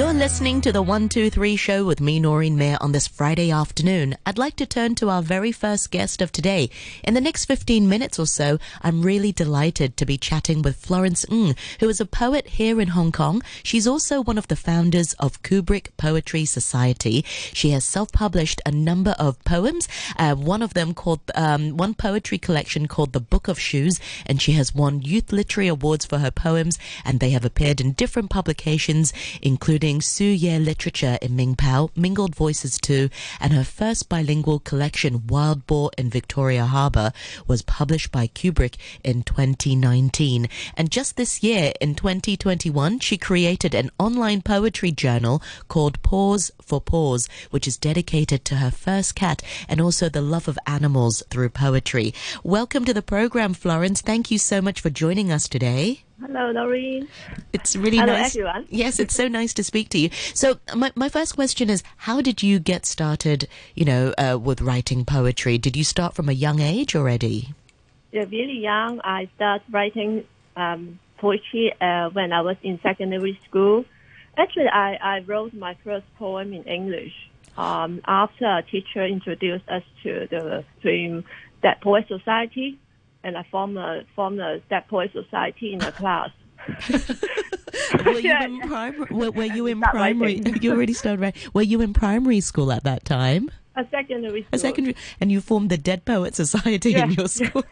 You're listening to the 123 show with me, Noreen Mayer, on this Friday afternoon. I'd like to turn to our very first guest of today. In the next 15 minutes or so, I'm really delighted to be chatting with Florence Ng, who is a poet here in Hong Kong. She's also one of the founders of Kubrick Poetry Society. She has self-published a number of poems, uh, one of them called, um, one poetry collection called The Book of Shoes, and she has won Youth Literary Awards for her poems, and they have appeared in different publications, including Su Ye Literature in Ming Pao, Mingled Voices 2, and her first bilingual collection, Wild Boar in Victoria Harbour, was published by Kubrick in 2019. And just this year, in 2021, she created an online poetry journal called Pause for Pause, which is dedicated to her first cat and also the love of animals through poetry. Welcome to the program, Florence. Thank you so much for joining us today. Hello, Noreen. It's really Hello, nice. everyone. Yes, it's so nice to speak to you. So, my, my first question is how did you get started, you know, uh, with writing poetry? Did you start from a young age already? Yeah, really young. I started writing um, poetry uh, when I was in secondary school. Actually, I, I wrote my first poem in English um, after a teacher introduced us to the to that poet society, and I formed a formed a poet society in the class. Were you Yeah, in yeah. primary? Were, were you in primary? You already started writing. Were you in primary school at that time? A secondary school. A secondary, and you formed the Dead Poet Society in your school.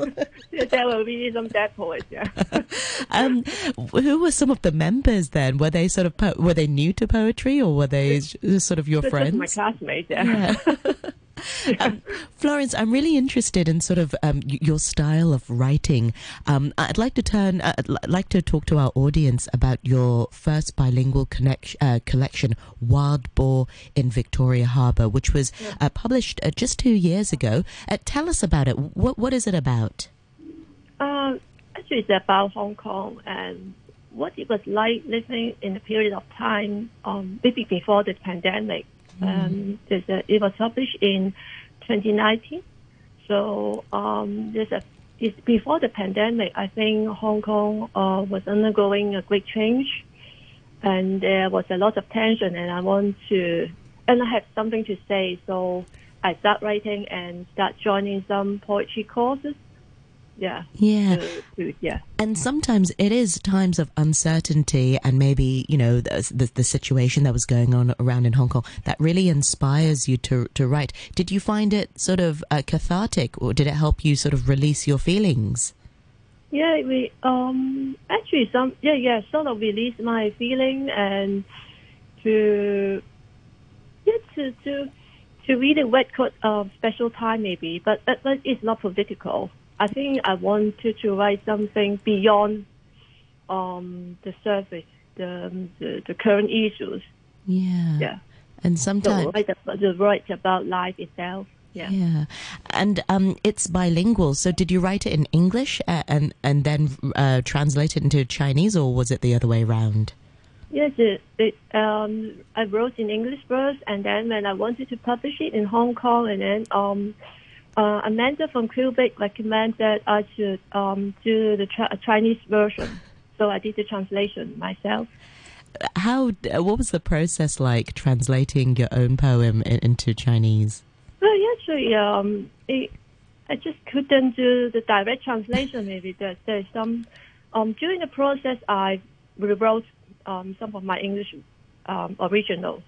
Yeah, there were really some dead poets. Yeah. um, who were some of the members then? Were they sort of po- were they new to poetry, or were they sort of your Just friends? my classmates. Yeah. Yeah. um, Florence, I'm really interested in sort of um, your style of writing. Um, I'd like to turn, uh, I'd like to talk to our audience about your first bilingual connect- uh, collection, Wild Boar in Victoria Harbour, which was uh, published uh, just two years ago. Uh, tell us about it. What What is it about? Um, actually, it's about Hong Kong and what it was like living in a period of time, um, maybe before the pandemic. Um, there's a, it was published in 2019. So um, there's a it's before the pandemic. I think Hong Kong uh, was undergoing a great change, and there was a lot of tension. And I want to, and I have something to say. So I start writing and start joining some poetry courses. Yeah. Yeah. to- to- yeah. And sometimes it is times of uncertainty and maybe, you know, the, the, the situation that was going on around in Hong Kong that really inspires you to, to write. Did you find it sort of uh, cathartic or did it help you sort of release your feelings? Yeah, we um actually some yeah yeah sort of release my feeling and to yeah to to to really wait for a special time maybe, but but, but it's not political. I think I wanted to write something beyond um the surface, the the, the current issues. Yeah. Yeah, And so sometimes. write about, write about life itself. Yeah. Yeah, and um, it's bilingual. So, did you write it in English uh, and and then uh, translate it into Chinese, or was it the other way around? Yes, it, it, um, I wrote in English first, and then when I wanted to publish it in Hong Kong, and then um, uh, Amanda from Kubrick recommended that I should um, do the Ch- Chinese version. So I did the translation myself. How? uh, What was the process like translating your own poem in, into Chinese? Well, actually, um, it, I just couldn't do the direct translation. Maybe there, there's some um, during the process I rewrote um, some of my English um, original.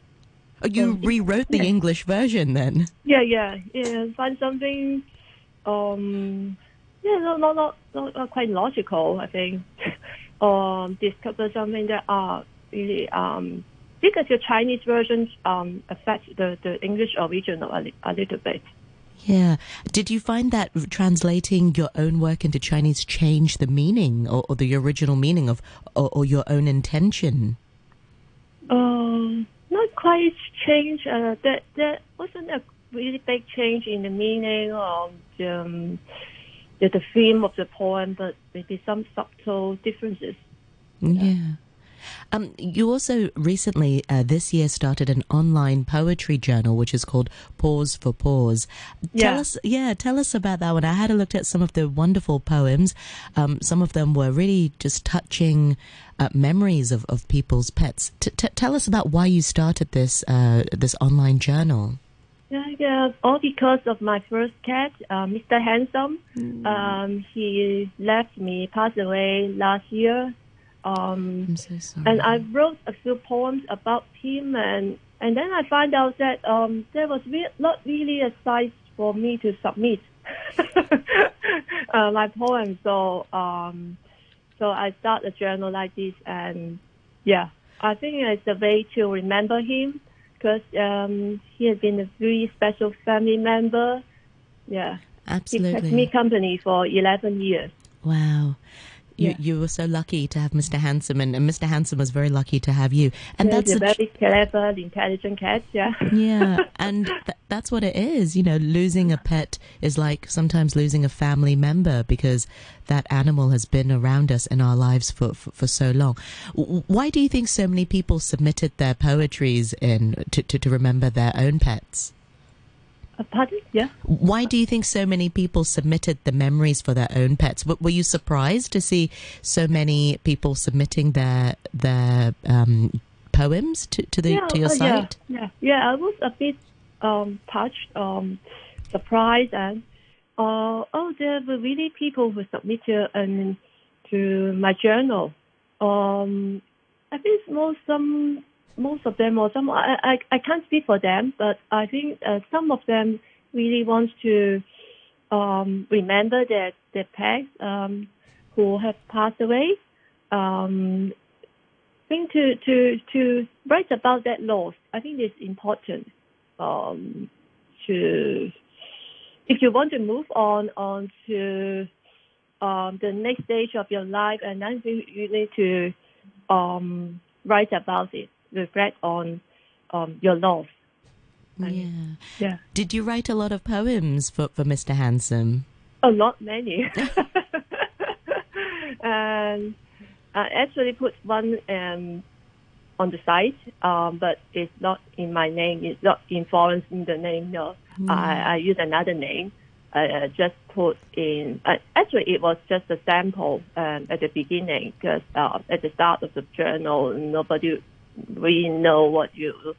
You rewrote the. English version then? Yeah, yeah, yeah. Find something, um, yeah, not not not, not, not quite logical. I think, um, discover something that are really um because the Chinese version um affects the the English original a, li- a little bit. Yeah. Did you find that translating your own work into Chinese changed the meaning or, or the original meaning of or, or your own intention? Um, not quite change. Uh, there there wasn't a really big change in the meaning of the um, the, the theme of the poem, but maybe some subtle differences. Yeah. Um, you also recently uh, this year started an online poetry journal, which is called Pause for Pause. Tell Yeah. us, yeah, tell us about that one. I had a look at some of the wonderful poems. Um, some of them were really just touching uh, memories of, of people's pets. T- t- tell us about why you started this uh, this online journal. Yeah, yeah, all because of my first cat, uh, Mr. Handsome. Um, he left me, passed away last year. Um, I'm so sorry. and I wrote a few poems about him, and and then I found out that um, there was re- not really a site for me to submit uh, my poems. So um, so I start a journal like this, and yeah, I think it's a way to remember him because um, he has been a very special family member. Yeah, absolutely. he kept me company for eleven years. Wow. You, Yeah. you were so lucky to have Mr. Handsome, and, and Mr. Handsome was very lucky to have you. And He's that's a very clever, intelligent cat. Yeah. yeah, and th- that's what it is. You know, losing a pet is like sometimes losing a family member because that animal has been around us in our lives for, for, for so long. Why do you think so many people submitted their poetries in to, to, to remember their own pets? Uh, pardon? Yeah. Why do you think so many people submitted the memories for their own pets? Were you surprised to see so many people submitting their their um, poems to, to the to your uh, site? Yeah, yeah, yeah. I was a bit um, touched, um, surprised, and uh, oh, there were really people who submitted um, to my journal. Um, I think most some most of them or some I, I I can't speak for them, but I think uh, some of them really want to um, remember their their pets um, who have passed away. Um, think to to to write about that loss. I think it's important. Um, to if you want to move on on to um, the next stage of your life, and then you, you need to um, write about it, reflect on um, your loss. Yeah. Yeah. Did you write a lot of poems for, for Mr. Handsome? Oh, not many. and I actually put one um, on the site, um, but it's not in my name. It's not in Florence in the name. No, I, I use another name. I uh, just put in. Uh, actually, it was just a sample um, at the beginning because uh, at the start of the journal, nobody really know what you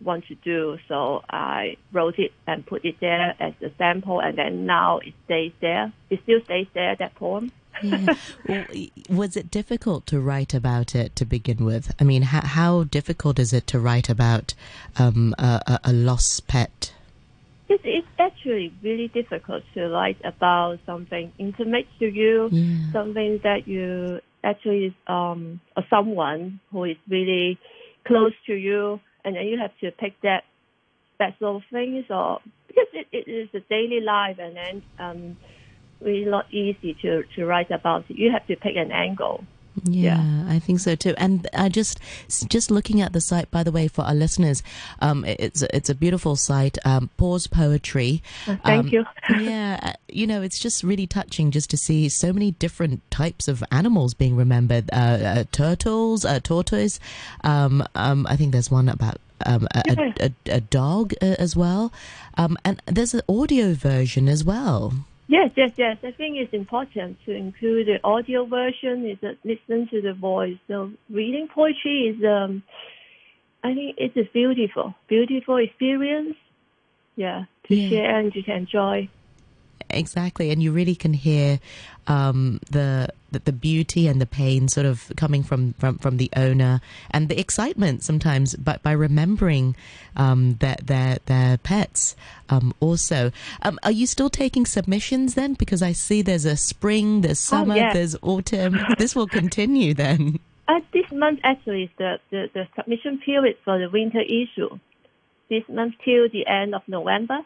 want to do. So I wrote it and put it there as a sample, and then now it stays there. It still stays there. That poem. Yeah. Was it difficult to write about it to begin with? I mean, how, how difficult is it to write about um, a, a, lost pet? It's, it's actually really difficult to write about something intimate to you, Yeah. something that you actually is um, or someone who is really close to you, and then you have to pick that special things or because it, it is a daily life, and then um, really not easy to to write about. You have to pick an angle. Yeah, I think so too. And I just just looking at the site, by the way, for our listeners, um, it's a- it's a beautiful site. Um, Paws Poetry. Thank Um, you. yeah, uh, you know, it's just really touching just to see so many different types of animals being remembered. Uh, uh, turtles, uh, tortoise. Um, um, I think there's one about um, a, a, a, a dog uh, as well. Um, and there's an audio version as well. Yes, yes, yes. I think it's important to include the audio version. Is listen to the voice. So reading poetry is, um, I think it's a beautiful, beautiful experience. Yeah, to Yeah. share and to enjoy. Exactly, and you really can hear um, the, the the beauty and the pain sort of coming from, from, from the owner, and the excitement sometimes by, by remembering um, their their their pets. Um, also, um, are you still taking submissions then? Because I see there's a spring, there's summer, yes. there's autumn. this will continue then. Uh, this month actually is the, the, the submission period for the winter issue. This month till the end of November.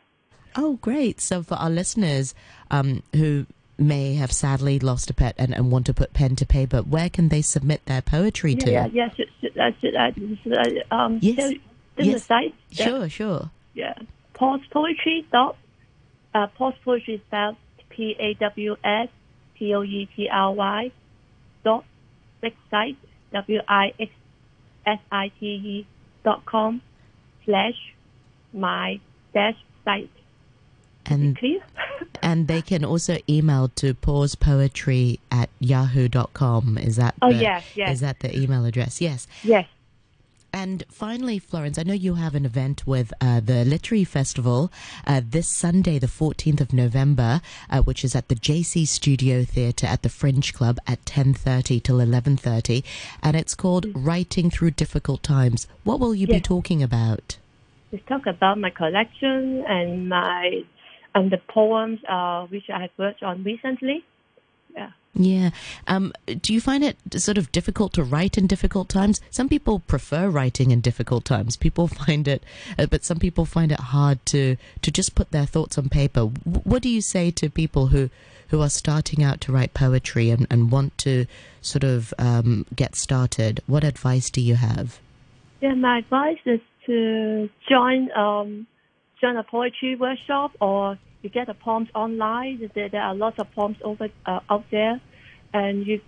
Oh, great! So for our listeners um, who may have sadly lost a pet and, and want to put pen to paper, where can they submit their poetry to? Yeah, yeah, yeah. Should, should, I should, I, should I, um, Yes. tell, tell Yes. the site? Sure, sure. Yeah. Paws poetry dot uh paws poetry is spelled P A W S P O E T R Y dot website w i x s i t e dot com slash my dash site. And and they can also email to pawspoetry at yahoo.com. Is that Oh, the, yes, yes. Is that the email address? Yes. yes. And finally, Florence, I know you have an event with uh, the Literary Festival uh, this Sunday, the 14th of November, uh, which is at the JC Studio Theatre at the Fringe Club at 10.30 till 11.30. And it's called Writing Through Difficult Times. What will you be talking about? Just talk about my collection and my and the poems uh, which I have worked on recently. Yeah. Yeah. Um, do you find it sort of difficult to write in difficult times? Some people prefer writing in difficult times. People find it, uh, but some people find it hard to, to just put their thoughts on paper. W- what do you say to people who, who are starting out to write poetry and, and want to sort of um, get started? What advice do you have? Yeah, my advice is to join um, join a poetry workshop or you get the poems online. There, there are lots of poems over uh, out there, and you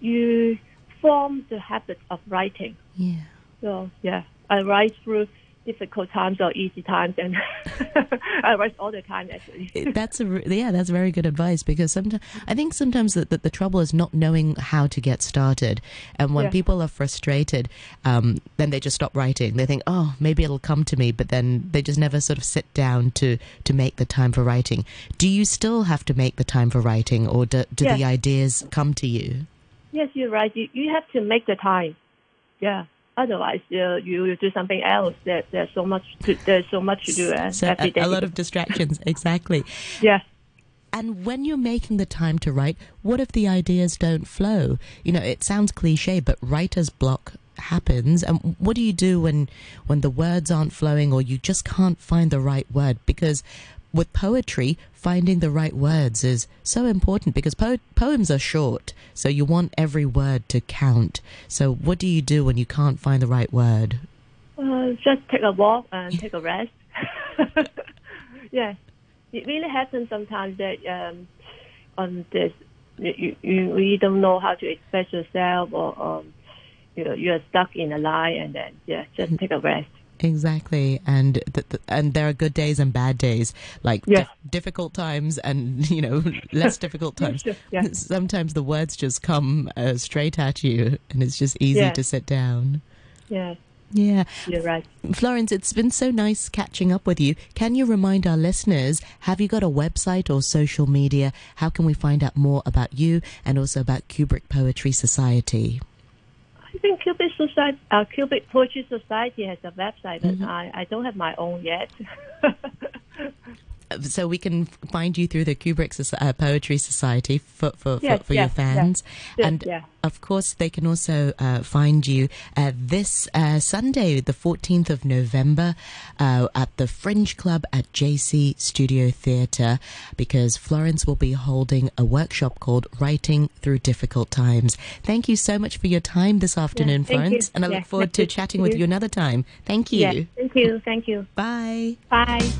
you form the habit of writing. Yeah. So yeah, I write through difficult times or easy times, and I write all the time actually. that's a yeah that's very good advice because sometimes i think sometimes that the, the trouble is not knowing how to get started and when Yeah. people are frustrated um, then they just stop writing they think oh maybe it'll come to me but then they just never sort of sit down to to make the time for writing do you still have to make the time for writing or do, do the ideas come to you Yes, you're right. You, you have to make the time. Yeah. Otherwise, uh, you will do something else. There, there's so much. To, there's so much to do uh, so every a, day. a lot of distractions exactly yeah. And when you're making the time to write, what if the ideas don't flow? You know, it sounds cliche, but writer's block happens. And what do you do when when the words aren't flowing or you just can't find the right word? Because with poetry, finding the right words is so important because po- poems are short, so you want every word to count. So what do you do when you can't find the right word? Uh, just take a walk and take a rest. yeah. It really happens sometimes that um, on this, you, you really don't know how to express yourself or um, you know, you're stuck in a lie and then, yeah, just take a rest. Exactly, and th- th- and there are good days and bad days, like dif- difficult times and you know less difficult times. Yeah. Sometimes the words just come uh, straight at you, and it's just easy to sit down. Yeah, Yeah, you're right. Florence, it's been so nice catching up with you. Can you remind our listeners? Have you got a website or social media? How can we find out more about you and also about Kubrick Poetry Society? I think Kubrick Society, uh, Kubrick Poetry Society has a website, but I, I don't have my own yet. so we can find you through the Kubrick Soci- uh, Poetry Society for for, Yes, for, for your fans, yes, and of course they can also uh, find you uh, this uh, Sunday, the fourteenth of November, uh, at the Fringe Club at JC Studio Theatre, because Florence will be holding a workshop called "Writing Through Difficult Times." Thank you so much for your time this afternoon, thank you. Florence, and I Yeah, look forward to chatting meet with you. you another time. Thank you. Yeah, thank you, thank you. Bye. Bye.